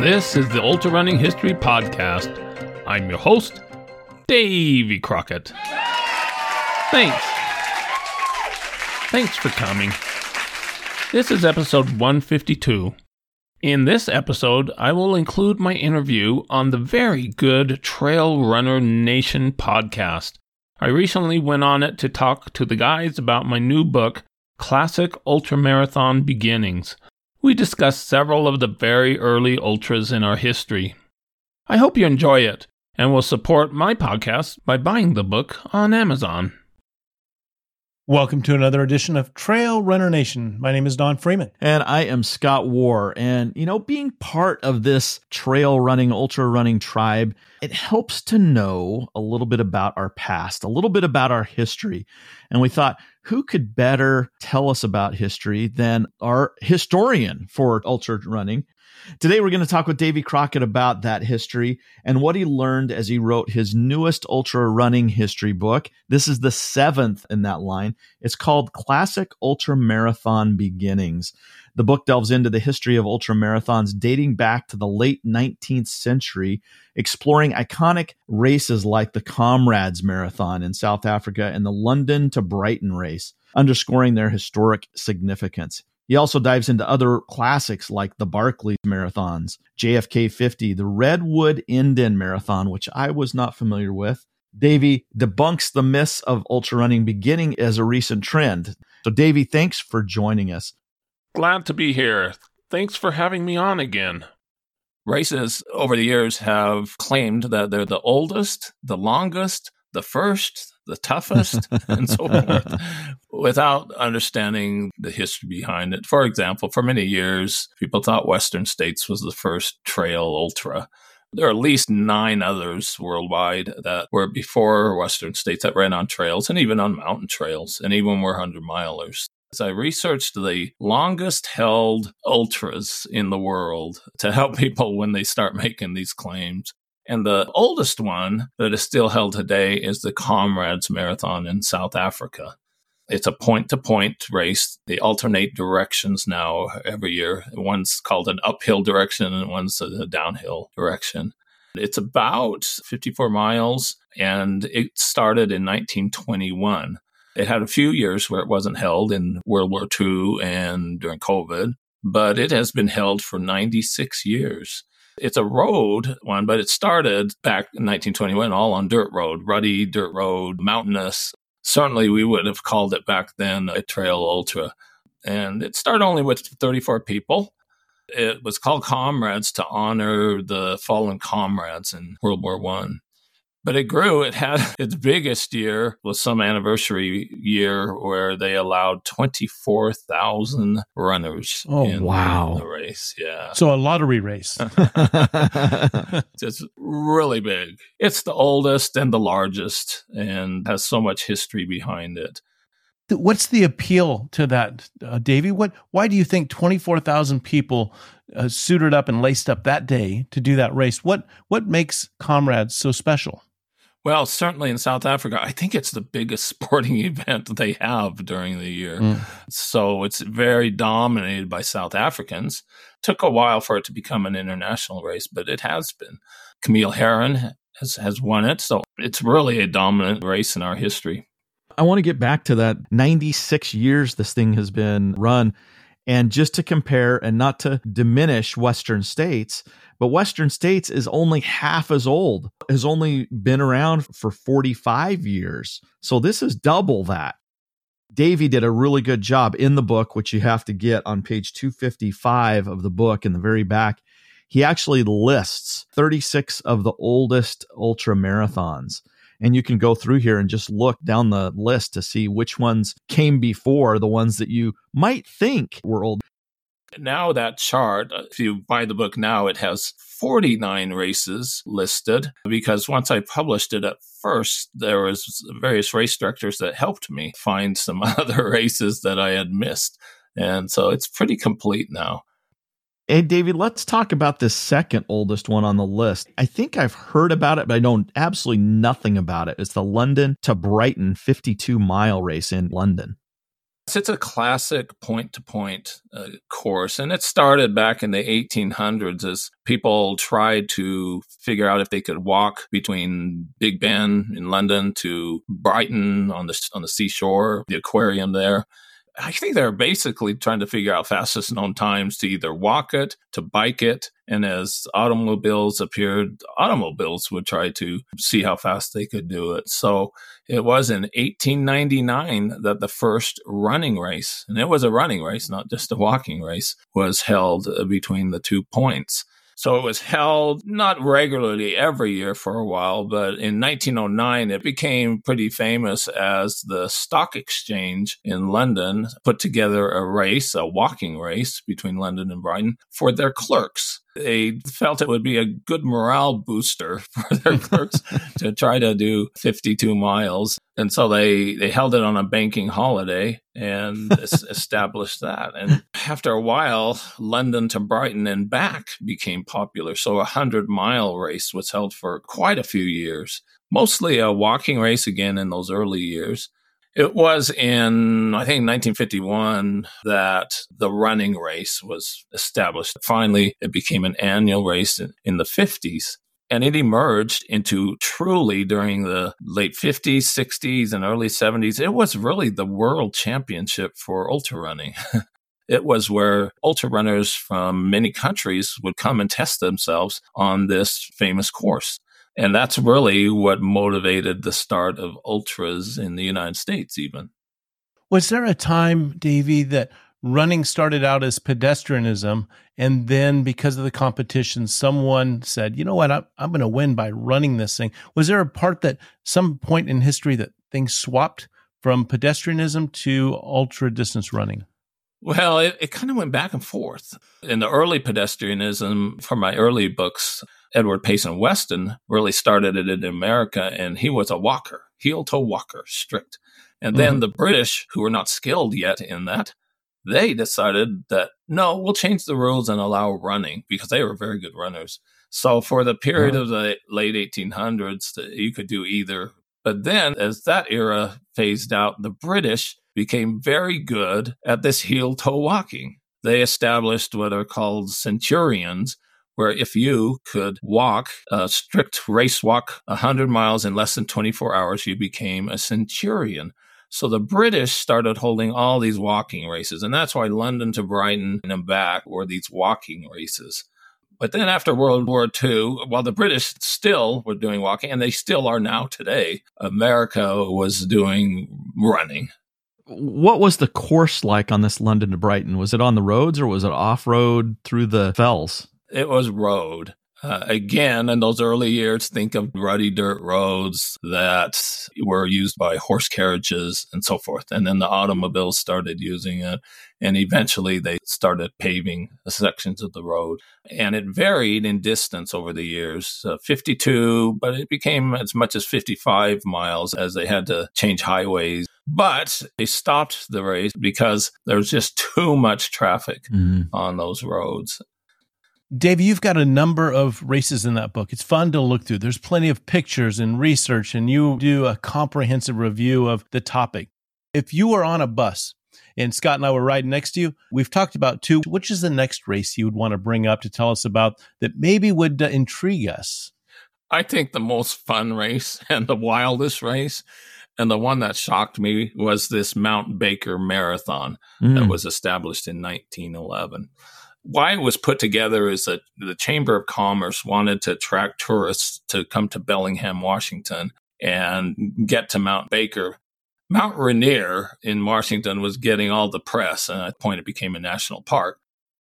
This is the Ultra Running History Podcast. I'm your host, Davy Crockett. Thanks. Thanks for coming. This is episode 152. In this episode, I will include my interview on the very good Trail Runner Nation podcast. I recently went on it to talk to the guys about my new book, Classic Ultramarathon Beginnings. We discuss several of the very early ultras in our history. I hope you enjoy it and will support my podcast by buying the book on Amazon. Welcome to another edition of Trail Runner Nation. My name is Don Freeman. And I am Scott Warr. And, you know, being part of this trail running, ultra running tribe, it helps to know a little bit about our past, a little bit about our history. And we thought, who could better tell us about history than our historian for ultra running, Today, we're going to talk with Davy Crockett about that history and what he learned as he wrote his newest ultra running history book. This is the seventh in that line. It's called Classic Ultra Marathon Beginnings. The book delves into the history of ultra marathons dating back to the late 19th century, exploring iconic races like the Comrades Marathon in South Africa and the London to Brighton race, underscoring their historic significance. He also dives into other classics like the Barkley marathons, JFK 50, the Redwood Indian Marathon, which I was not familiar with. Davy debunks the myths of ultra running beginning as a recent trend. So, Davy, thanks for joining us. Glad to be here. Thanks for having me on again. Races over the years have claimed that they're the oldest, the longest, the first, the toughest, and so forth, without understanding the history behind it. For example, for many years, people thought Western States was the first trail ultra. There are at least nine others worldwide that were before Western States that ran on trails and even on mountain trails, and even were 100 milers. As I researched the longest held ultras in the world to help people when they start making these claims. And the oldest one that is still held today is the Comrades Marathon in South Africa. It's a point to point race. They alternate directions now every year. One's called an uphill direction and one's a downhill direction. It's about 54 miles and it started in 1921. It had a few years where it wasn't held in World War II and during COVID, but it has been held for 96 years. It's a road one, but it started back in 1921 all on dirt road, rutty dirt road, mountainous. Certainly, we would have called it back then a trail ultra. And it started only with 34 people. It was called Comrades to honor the fallen comrades in World War One but it grew. It had its biggest year was some anniversary year where they allowed 24,000 runners. Oh, wow. The race. Yeah. So a lottery race. it's really big. It's the oldest and the largest and has so much history behind it. What's the appeal to that, uh, Davy? What? Why do you think twenty four thousand people uh, suited up and laced up that day to do that race? What What makes Comrades so special? Well, certainly in South Africa, I think it's the biggest sporting event they have during the year. Mm. So it's very dominated by South Africans. Took a while for it to become an international race, but it has been. Camille Herron has, has won it. So it's really a dominant race in our history. I want to get back to that 96 years this thing has been run. And just to compare and not to diminish Western states, but Western States is only half as old, has only been around for 45 years. So this is double that. Davy did a really good job in the book, which you have to get on page 255 of the book in the very back. He actually lists 36 of the oldest ultra marathons. And you can go through here and just look down the list to see which ones came before the ones that you might think were old. Now, that chart, uh, if you buy the book now, it has 49 races listed because once I published it at first, there was various race directors that helped me find some other races that I had missed. And so it's pretty complete now. Hey, David, let's talk about this second oldest one on the list. I think I've heard about it, but I know absolutely nothing about it. It's the London to Brighton 52 mile race in London. It's a classic point to point course, and it started back in the 1800s as people tried to figure out if they could walk between Big Ben in London to Brighton on the on the seashore, the aquarium there. I think they're basically trying to figure out fastest known times to either walk it, to bike it. And as automobiles appeared, automobiles would try to see how fast they could do it. So it was in 1899 that the first running race, and it was a running race, not just a walking race, was held between the two points. So it was held not regularly every year for a while, but in 1909, it became pretty famous as the Stock Exchange in London put together a race, a walking race between London and Brighton for their clerks they felt it would be a good morale booster for their clerks to try to do 52 miles. And so they, they held it on a banking holiday and established that. And after a while, London to Brighton and back became popular. So a 100 mile race was held for quite a few years, mostly a walking race again in those early years. It was in, I think, 1951 that the running race was established. Finally, it became an annual race in, in the 50s. And it emerged into truly during the late 50s, 60s, and early 70s. It was really the world championship for ultra running. it was where ultra runners from many countries would come and test themselves on this famous course. And that's really what motivated the start of ultras in the United States, even. Was there a time, Davy, that running started out as pedestrianism and then because of the competition someone said you know what i'm, I'm going to win by running this thing was there a part that some point in history that things swapped from pedestrianism to ultra distance running well it, it kind of went back and forth in the early pedestrianism from my early books Edward Payson Weston really started it in America, and he was a walker, heel toe walker, strict. And then mm-hmm. the British, who were not skilled yet in that, they decided that no, we'll change the rules and allow running because they were very good runners. So for the period uh-huh. of the late 1800s, you could do either. But then, as that era phased out, the British became very good at this heel toe walking. They established what are called centurions, where if you could walk a strict race walk 100 miles in less than 24 hours, you became a centurion. So the British started holding all these walking races, and that's why London to Brighton and back were these walking races. But then after World War II, while the British still were doing walking, and they still are now today, America was doing running. What was the course like on this London to Brighton? Was it on the roads or was it off road through the fells? It was road. Uh, again, in those early years, think of ruddy dirt roads that were used by horse carriages and so forth. And then the automobiles started using it. And eventually they started paving sections of the road. And it varied in distance over the years uh, 52, but it became as much as 55 miles as they had to change highways. But they stopped the race because there was just too much traffic mm-hmm. on those roads. Dave, you've got a number of races in that book. It's fun to look through. There's plenty of pictures and research, and you do a comprehensive review of the topic. If you were on a bus and Scott and I were riding next to you, we've talked about two. Which is the next race you would want to bring up to tell us about that maybe would uh, intrigue us? I think the most fun race and the wildest race and the one that shocked me was this Mount Baker Marathon mm. that was established in 1911 why it was put together is that the Chamber of Commerce wanted to attract tourists to come to Bellingham, Washington, and get to Mount Baker. Mount Rainier in Washington was getting all the press, and at that point it became a national park.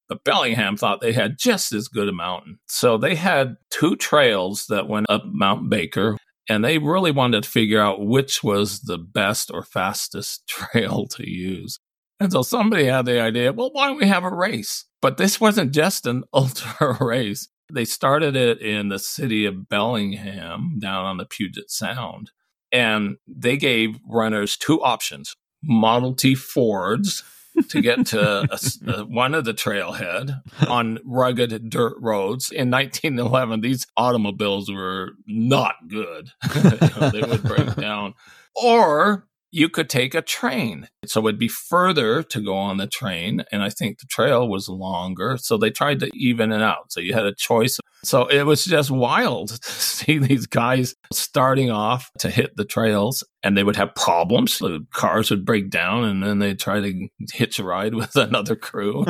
But Bellingham thought they had just as good a mountain. So they had two trails that went up Mount Baker, and they really wanted to figure out which was the best or fastest trail to use. And so somebody had the idea, well, why don't we have a race? But this wasn't just an ultra race. They started it in the city of Bellingham down on the Puget Sound. And they gave runners two options Model T Fords to get to a, a, one of the trailhead on rugged dirt roads. In 1911, these automobiles were not good. you know, they would break down. Or you could take a train. So it'd be further to go on the train. And I think the trail was longer. So they tried to even it out. So you had a choice. So it was just wild to see these guys starting off to hit the trails and they would have problems. The cars would break down and then they'd try to hitch a ride with another crew.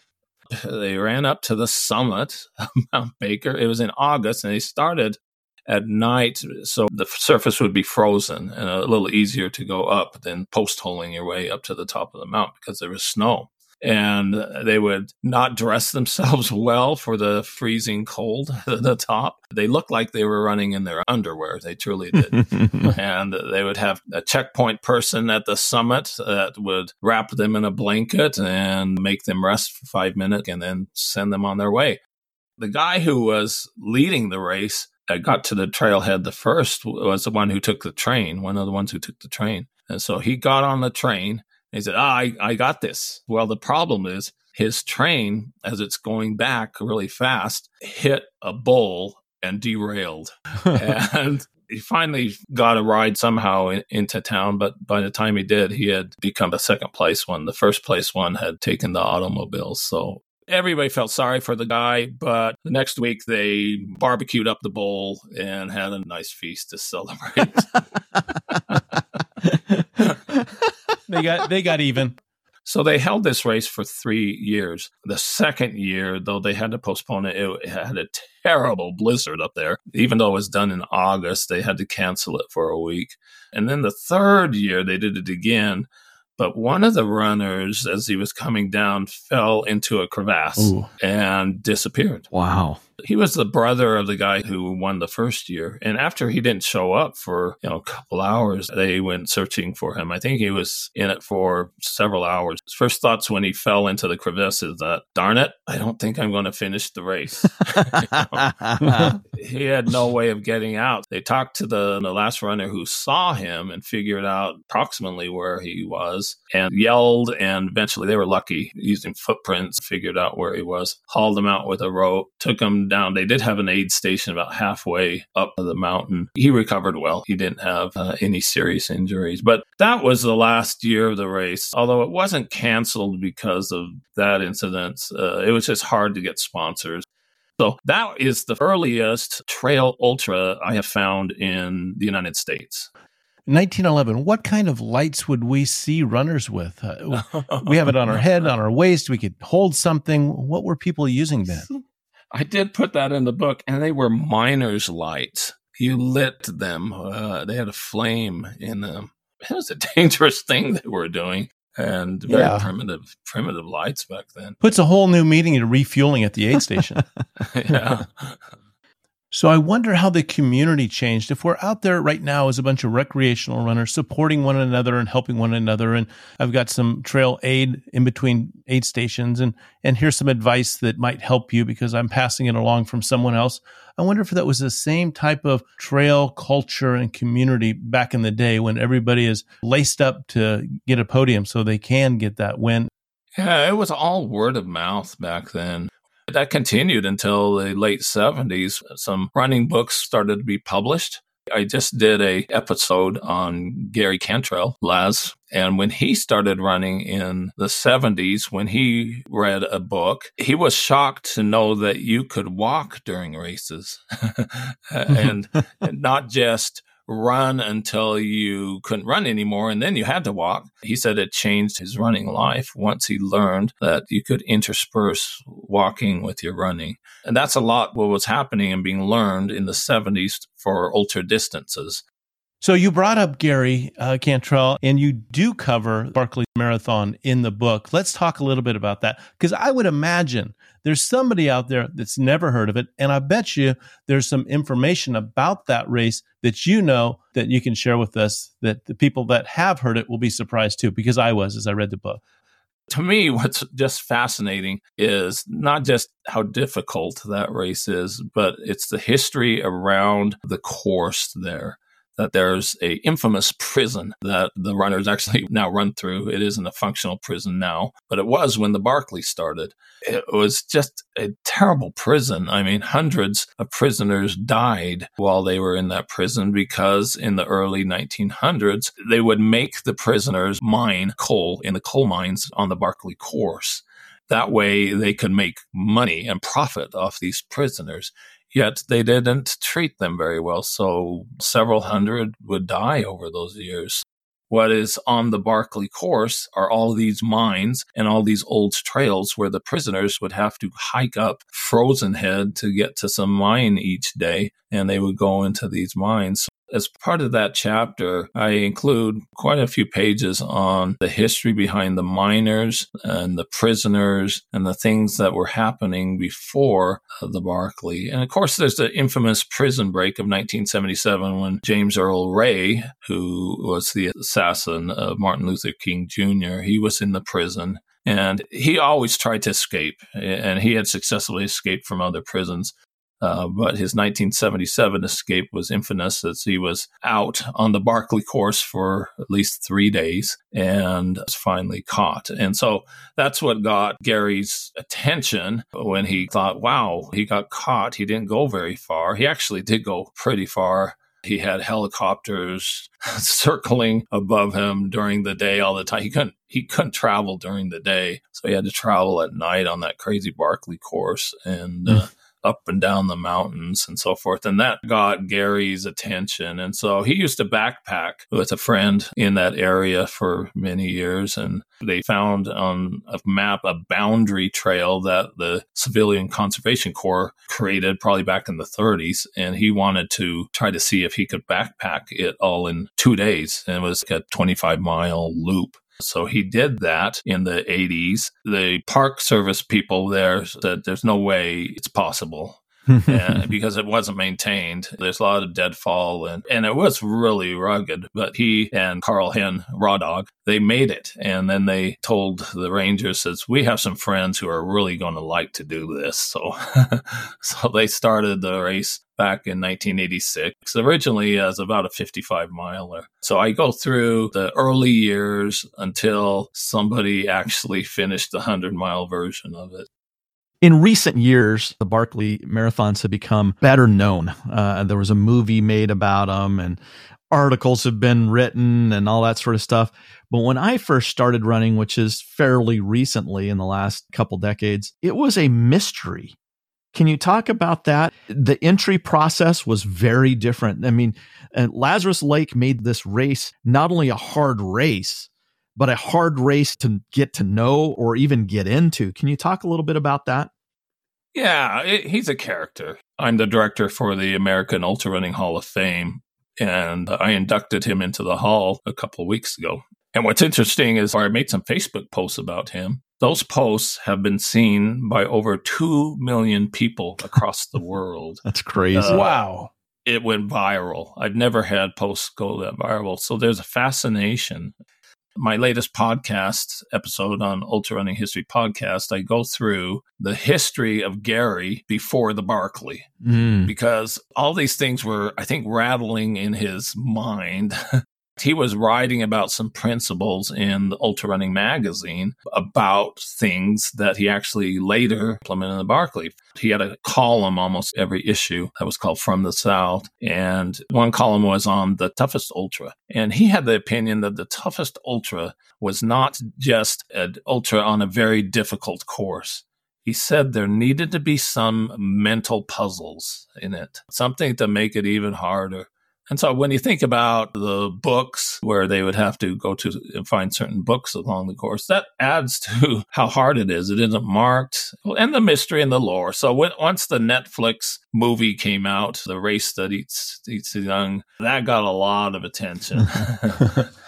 they ran up to the summit of Mount Baker. It was in August and they started at night, so the surface would be frozen and a little easier to go up than post holing your way up to the top of the mountain because there was snow. And they would not dress themselves well for the freezing cold at the top. They looked like they were running in their underwear. They truly did. and they would have a checkpoint person at the summit that would wrap them in a blanket and make them rest for five minutes and then send them on their way. The guy who was leading the race that got to the trailhead the first was the one who took the train, one of the ones who took the train. And so he got on the train. He said, ah, I, I got this. Well, the problem is his train, as it's going back really fast, hit a bull and derailed. and he finally got a ride somehow in, into town, but by the time he did, he had become a second place one. The first place one had taken the automobiles. So everybody felt sorry for the guy, but the next week they barbecued up the bowl and had a nice feast to celebrate. they got they got even. So they held this race for three years. The second year, though they had to postpone it, it had a terrible blizzard up there. Even though it was done in August, they had to cancel it for a week. And then the third year, they did it again but one of the runners, as he was coming down, fell into a crevasse Ooh. and disappeared. Wow. He was the brother of the guy who won the first year. And after he didn't show up for, you know, a couple hours, they went searching for him. I think he was in it for several hours. His first thoughts when he fell into the crevice is that, darn it, I don't think I'm going to finish the race. he had no way of getting out. They talked to the, the last runner who saw him and figured out approximately where he was and yelled. And eventually they were lucky using footprints, figured out where he was, hauled him out with a rope, took him down. They did have an aid station about halfway up the mountain. He recovered well. He didn't have uh, any serious injuries. But that was the last year of the race. Although it wasn't canceled because of that incident, uh, it was just hard to get sponsors. So that is the earliest trail ultra I have found in the United States. 1911 what kind of lights would we see runners with uh, we have it on our head on our waist we could hold something what were people using then I did put that in the book, and they were miner's lights. You lit them. Uh, they had a flame in them. It was a dangerous thing they were doing, and very yeah. primitive, primitive lights back then. Puts a whole new meaning into refueling at the aid station. yeah. So I wonder how the community changed. If we're out there right now as a bunch of recreational runners supporting one another and helping one another, and I've got some trail aid in between aid stations, and and here's some advice that might help you because I'm passing it along from someone else. I wonder if that was the same type of trail culture and community back in the day when everybody is laced up to get a podium so they can get that win. Yeah, it was all word of mouth back then. That continued until the late 70s. Some running books started to be published. I just did a episode on Gary Cantrell, Laz, and when he started running in the 70s, when he read a book, he was shocked to know that you could walk during races and, and not just run until you couldn't run anymore and then you had to walk. He said it changed his running life once he learned that you could intersperse walking with your running. And that's a lot what was happening and being learned in the 70s for ultra distances. So you brought up Gary uh, Cantrell, and you do cover Barkley Marathon in the book. Let's talk a little bit about that because I would imagine there's somebody out there that's never heard of it, and I bet you there's some information about that race that you know that you can share with us. That the people that have heard it will be surprised too, because I was as I read the book. To me, what's just fascinating is not just how difficult that race is, but it's the history around the course there that there's a infamous prison that the runners actually now run through. It isn't a functional prison now, but it was when the Barkley started. It was just a terrible prison. I mean, hundreds of prisoners died while they were in that prison because in the early 1900s, they would make the prisoners mine coal in the coal mines on the Barkley course. That way they could make money and profit off these prisoners. Yet they didn't treat them very well. So several hundred would die over those years. What is on the Barkley course are all these mines and all these old trails where the prisoners would have to hike up Frozen Head to get to some mine each day. And they would go into these mines. As part of that chapter, I include quite a few pages on the history behind the miners and the prisoners and the things that were happening before uh, the Barkley. And of course, there's the infamous prison break of 1977 when James Earl Ray, who was the assassin of Martin Luther King Jr., he was in the prison. And he always tried to escape, and he had successfully escaped from other prisons. Uh, but his 1977 escape was infamous as he was out on the Barkley course for at least three days and was finally caught. And so that's what got Gary's attention when he thought, wow, he got caught. He didn't go very far. He actually did go pretty far. He had helicopters circling above him during the day all the time. He couldn't he couldn't travel during the day, so he had to travel at night on that crazy Barkley course. And uh, up and down the mountains and so forth. And that got Gary's attention. And so he used to backpack with a friend in that area for many years. And they found on a map a boundary trail that the Civilian Conservation Corps created probably back in the 30s. And he wanted to try to see if he could backpack it all in two days. And it was a 25 mile loop. So he did that in the 80s. The Park Service people there said there's no way it's possible. Uh, because it wasn't maintained. There's a lot of deadfall and, and it was really rugged. But he and Karl Henn, Raw Dog, they made it. And then they told the Rangers, says, we have some friends who are really going to like to do this. So, so they started the race back in 1986, originally as about a 55 miler. So I go through the early years until somebody actually finished the 100 mile version of it. In recent years, the Barkley marathons have become better known. Uh, there was a movie made about them, and articles have been written, and all that sort of stuff. But when I first started running, which is fairly recently in the last couple decades, it was a mystery. Can you talk about that? The entry process was very different. I mean, Lazarus Lake made this race not only a hard race, but a hard race to get to know or even get into. Can you talk a little bit about that? Yeah, it, he's a character. I'm the director for the American Ultra Running Hall of Fame, and I inducted him into the hall a couple of weeks ago. And what's interesting is I made some Facebook posts about him. Those posts have been seen by over 2 million people across the world. That's crazy. Uh, wow. It went viral. I've never had posts go that viral. So there's a fascination my latest podcast episode on Ultra Running History podcast, I go through the history of Gary before the Barkley mm. because all these things were, I think, rattling in his mind he was writing about some principles in the Ultra Running magazine about things that he actually later implemented in the Barkley. He had a column almost every issue that was called From the South. And one column was on the toughest ultra. And he had the opinion that the toughest ultra was not just an ultra on a very difficult course. He said there needed to be some mental puzzles in it, something to make it even harder. And so when you think about the books where they would have to go to and find certain books along the course, that adds to how hard it is. It isn't marked and the mystery and the lore. So when, once the Netflix movie came out, The Race That Eats, Eats Young, that got a lot of attention.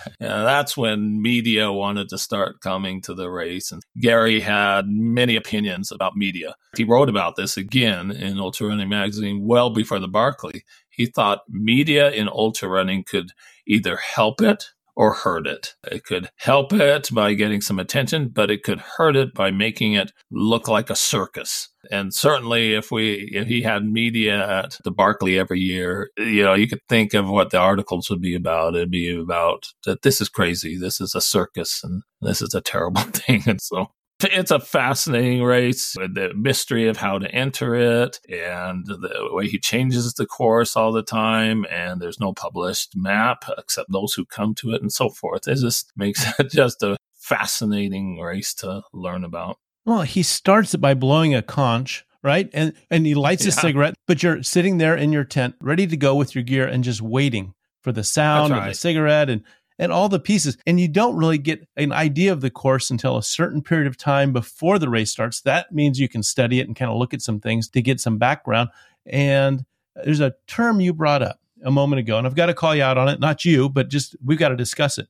yeah, that's when media wanted to start coming to the race. And Gary had many opinions about media. He wrote about this again in Ultra Running Magazine well before the Barkley he thought media in ultra running could either help it or hurt it. It could help it by getting some attention, but it could hurt it by making it look like a circus. And certainly if we if he had media at the Barkley every year, you know, you could think of what the articles would be about. It'd be about that this is crazy, this is a circus and this is a terrible thing. And so it's a fascinating race with the mystery of how to enter it and the way he changes the course all the time. And there's no published map except those who come to it and so forth. It just makes it just a fascinating race to learn about. Well, he starts it by blowing a conch, right? And and he lights yeah. a cigarette, but you're sitting there in your tent, ready to go with your gear and just waiting for the sound right. of the cigarette and and all the pieces. And you don't really get an idea of the course until a certain period of time before the race starts. That means you can study it and kind of look at some things to get some background. And there's a term you brought up a moment ago, and I've got to call you out on it. Not you, but just we've got to discuss it.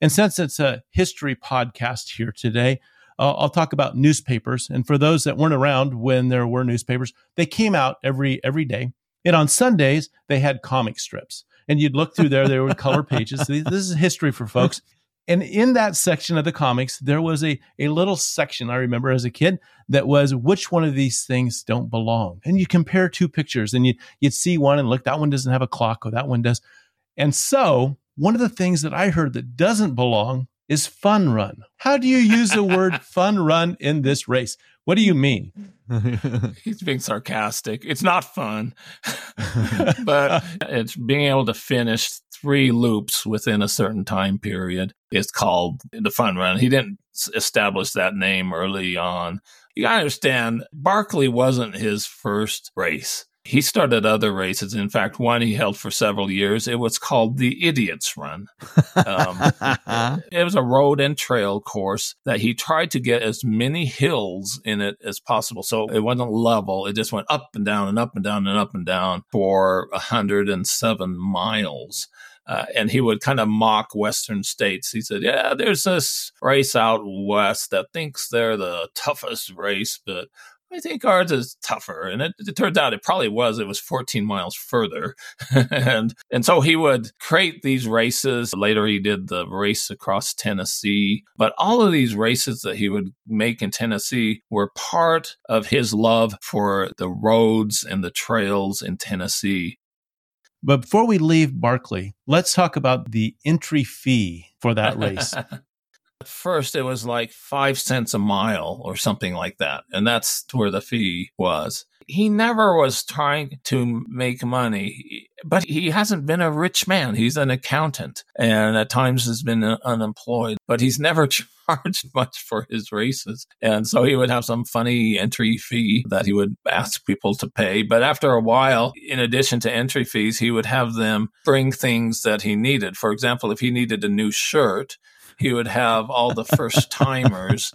And since it's a history podcast here today, uh, I'll talk about newspapers. And for those that weren't around when there were newspapers, they came out every every day. And on Sundays, they had comic strips and you'd look through there. There were color pages. This is history for folks. And in that section of the comics, there was a, a little section I remember as a kid that was which one of these things don't belong. And you compare two pictures and you, you'd see one and look, that one doesn't have a clock or that one does. And so one of the things that I heard that doesn't belong is fun run. How do you use the word fun run in this race? What do you mean? He's being sarcastic. It's not fun, but it's being able to finish three loops within a certain time period is called the fun run. He didn't establish that name early on. You gotta understand, Barkley wasn't his first race. He started other races. In fact, one he held for several years. It was called the Idiot's Run. Um, it was a road and trail course that he tried to get as many hills in it as possible. So it wasn't level. It just went up and down and up and down and up and down for 107 miles. Uh, and he would kind of mock Western states. He said, Yeah, there's this race out west that thinks they're the toughest race, but I think ours is tougher. And it, it turns out it probably was. It was 14 miles further. and and so he would create these races. Later he did the race across Tennessee. But all of these races that he would make in Tennessee were part of his love for the roads and the trails in Tennessee. But before we leave Barkley, let's talk about the entry fee for that race. At first, it was like five cents a mile or something like that. And that's where the fee was. He never was trying to make money, but he hasn't been a rich man. He's an accountant and at times has been uh, unemployed, but he's never charged much for his races. And so he would have some funny entry fee that he would ask people to pay. But after a while, in addition to entry fees, he would have them bring things that he needed. For example, if he needed a new shirt, he would have all the first timers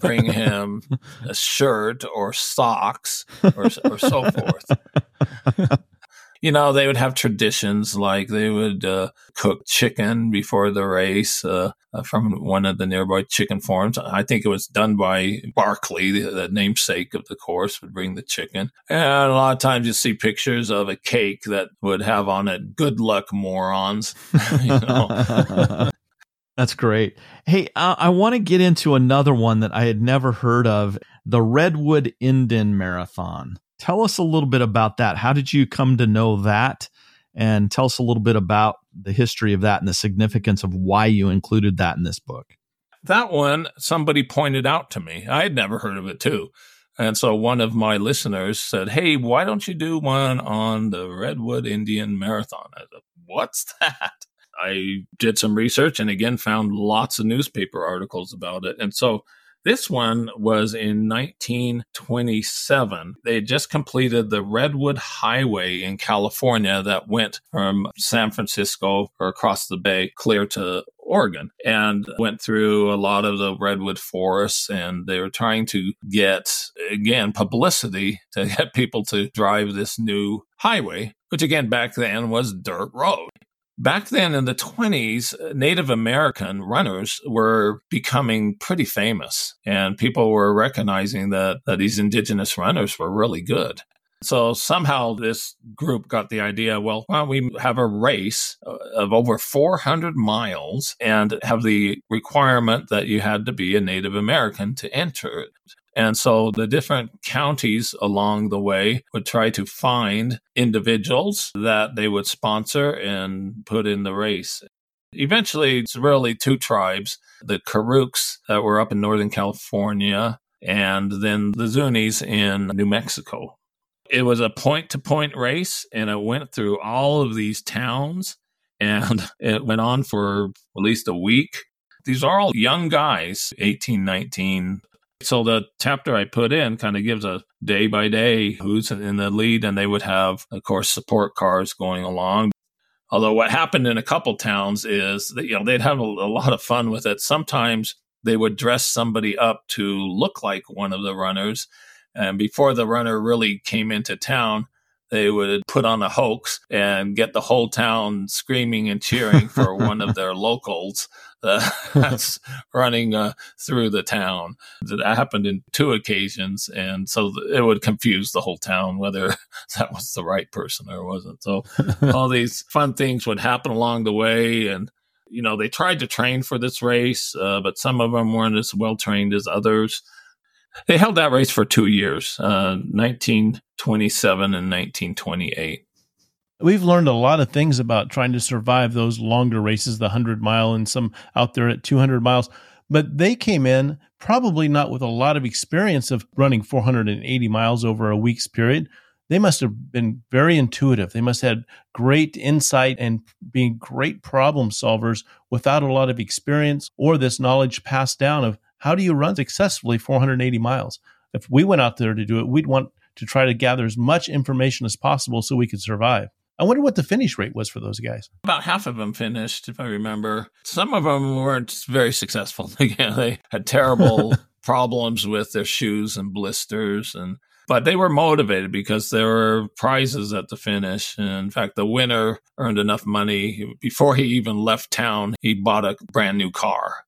bring him a shirt or socks or, or so forth. you know, they would have traditions like they would uh, cook chicken before the race uh, uh, from one of the nearby chicken farms. I think it was done by Barkley, the, the, namesake of the course, would bring the chicken. And a lot of times you see pictures of a cake that would have on it "Good luck, morons." you know. That's great. Hey, uh, I want to get into another one that I had never heard of the Redwood Indian Marathon. Tell us a little bit about that. How did you come to know that? And tell us a little bit about the history of that and the significance of why you included that in this book. That one, somebody pointed out to me. I had never heard of it too. And so one of my listeners said, Hey, why don't you do one on the Redwood Indian Marathon? I said, What's that? I did some research and again found lots of newspaper articles about it. And so this one was in 1927. They had just completed the Redwood Highway in California that went from San Francisco or across the bay clear to Oregon and went through a lot of the redwood forests. And they were trying to get, again, publicity to get people to drive this new highway, which again back then was dirt road. Back then in the 20s, uh, Native American runners were becoming pretty famous, and people were recognizing that, that these indigenous runners were really good. So somehow this group got the idea, well, why don't we have a race uh, of over 400 miles and have the requirement that you had to be a Native American to enter it. And so the different counties along the way would try to find individuals that they would sponsor and put in the race. Eventually, it's really two tribes the Karuks that were up in Northern California, and then the Zunis in New Mexico. It was a point to point race, and it went through all of these towns, and it went on for at least a week. These are all young guys, 18, 19. So the chapter I put in kind of gives a day by day who's in the lead, and they would have, of course, support cars going along. Although what happened in a couple towns is that you know they'd have a, a lot of fun with it. Sometimes they would dress somebody up to look like one of the runners, and before the runner really came into town, they would put on a hoax and get the whole town screaming and cheering for one of their locals that's running uh, through the town. That happened in two occasions, and so it would confuse the whole town whether that was the right person or wasn't. So all these fun things would happen along the way, and you know they tried to train for this race, uh, but some of them weren't as well trained as others. They held that race for two years, 1927 uh, and 1928. We've learned a lot of things about trying to survive those longer races, the 100 mile and some out there at 200 miles. But they came in probably not with a lot of experience of running 480 miles over a week's period. They must have been very intuitive. They must have had great insight and being great problem solvers without a lot of experience or this knowledge passed down of how do you run successfully 480 miles? If we went out there to do it, we'd want to try to gather as much information as possible so we could survive. I wonder what the finish rate was for those guys. About half of them finished, if I remember. Some of them weren't very successful. They had terrible problems with their shoes and blisters and but they were motivated because there were prizes at the finish. And in fact, the winner earned enough money before he even left town. He bought a brand new car.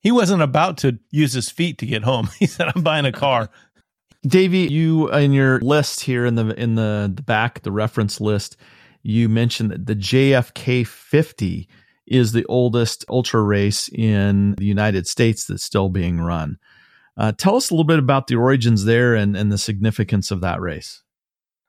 He wasn't about to use his feet to get home. He said, "I'm buying a car." Davy, you in your list here in the in the, the back, the reference list, you mentioned that the JFK 50 is the oldest ultra race in the United States that's still being run. Uh, tell us a little bit about the origins there and, and the significance of that race.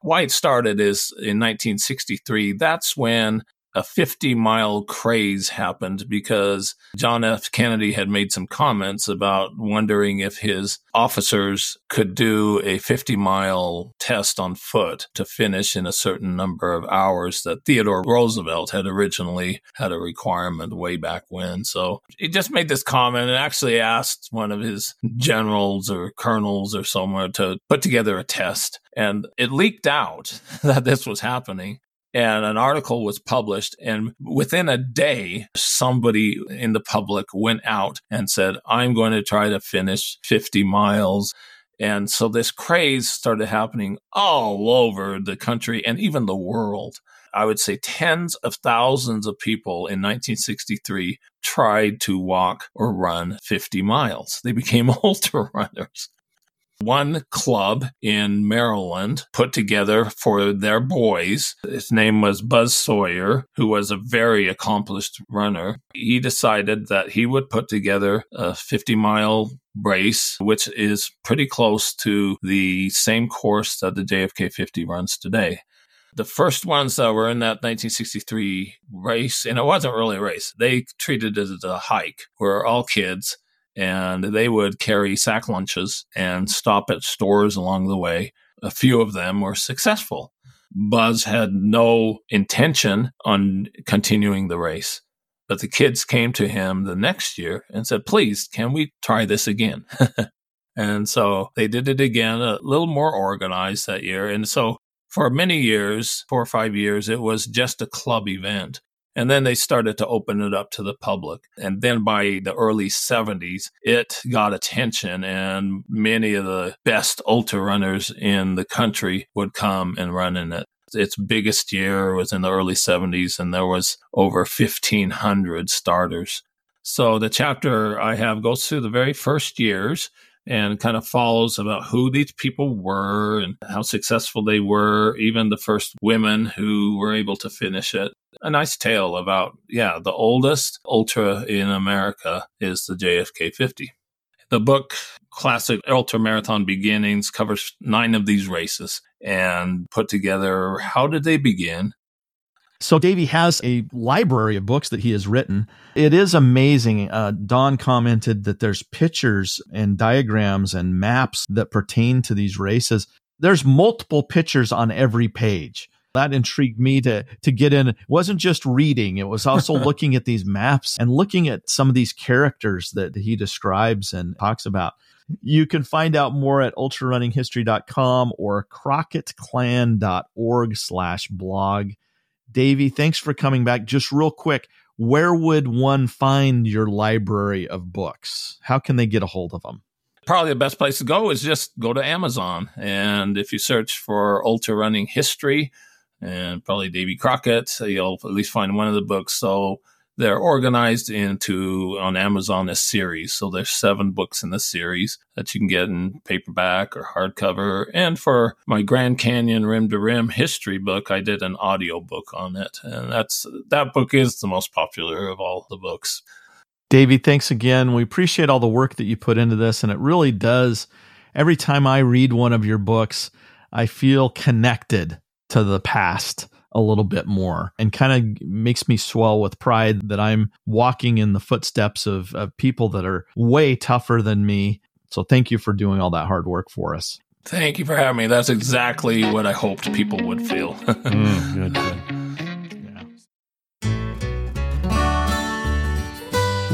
Why it started is in 1963. That's when a 50 mile craze happened because John F. Kennedy had made some comments about wondering if his officers could do a 50 mile test on foot to finish in a certain number of hours that Theodore Roosevelt had originally had a requirement way back when. So he just made this comment and actually asked one of his generals or colonels or somewhere to put together a test. And it leaked out that this was happening and an article was published and within a day somebody in the public went out and said i'm going to try to finish 50 miles. And so this craze started happening all over the country and even the world. I would say tens of thousands of people in 1963 tried to walk or run 50 miles. They became ultra runners one club in Maryland put together for their boys. His name was Buzz Sawyer, who was a very accomplished runner. He decided that he would put together a 50 mile race, which is pretty close to the same course that the JFK 50 runs today. The first ones that were in that 1963 race, and it wasn't really a race, they treated it as a hike, were all kids and they would carry sack lunches and stop at stores along the way. A few of them were successful. Buzz had no intention on continuing the race, but the kids came to him the next year and said, Please, can we try this again? and so they did it again, a little more organized that year. And so for many years, four or five years, it was just a club event. And then they started to open it up to the public. And then by the early 70s, it got attention, and many of the best ultra runners in the country would come and run in it. Its biggest year was in the early 70s, and there was over 1,500 starters. So the chapter I have goes through the very first years and kind of follows about who these people were and how successful they were, even the first women who were able to finish it. A nice tale about, yeah, the oldest ultra in America is the JFK 50. The book Classic Ultra Marathon Beginnings covers nine of these races and put together how did they begin? So Davy has a library of books that he has written. It is amazing. Uh, Don commented that there's pictures and diagrams and maps that pertain to these races. There's multiple pictures on every page. That intrigued me to to get in. It wasn't just reading; it was also looking at these maps and looking at some of these characters that he describes and talks about. You can find out more at ultrarunninghistory.com or crockettclan.org slash blog. Davy, thanks for coming back. Just real quick, where would one find your library of books? How can they get a hold of them? Probably the best place to go is just go to Amazon. And if you search for ultra running history and probably Davy Crockett, you'll at least find one of the books. So they're organized into on Amazon as series. So there's seven books in the series that you can get in paperback or hardcover. And for my Grand Canyon Rim to Rim history book, I did an audio book on it. And that's that book is the most popular of all the books. Davy, thanks again. We appreciate all the work that you put into this. And it really does. Every time I read one of your books, I feel connected to the past a little bit more and kind of makes me swell with pride that I'm walking in the footsteps of, of people that are way tougher than me. So thank you for doing all that hard work for us. Thank you for having me. That's exactly what I hoped people would feel. mm, good, good.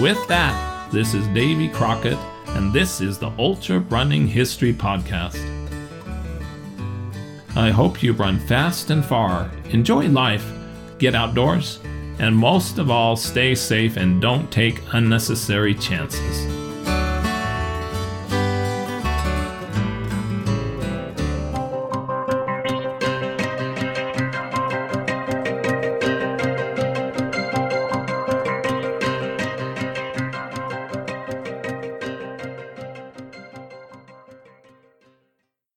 With that, this is Davy Crockett, and this is the Ultra Running History Podcast. I hope you run fast and far, enjoy life, get outdoors, and most of all, stay safe and don't take unnecessary chances.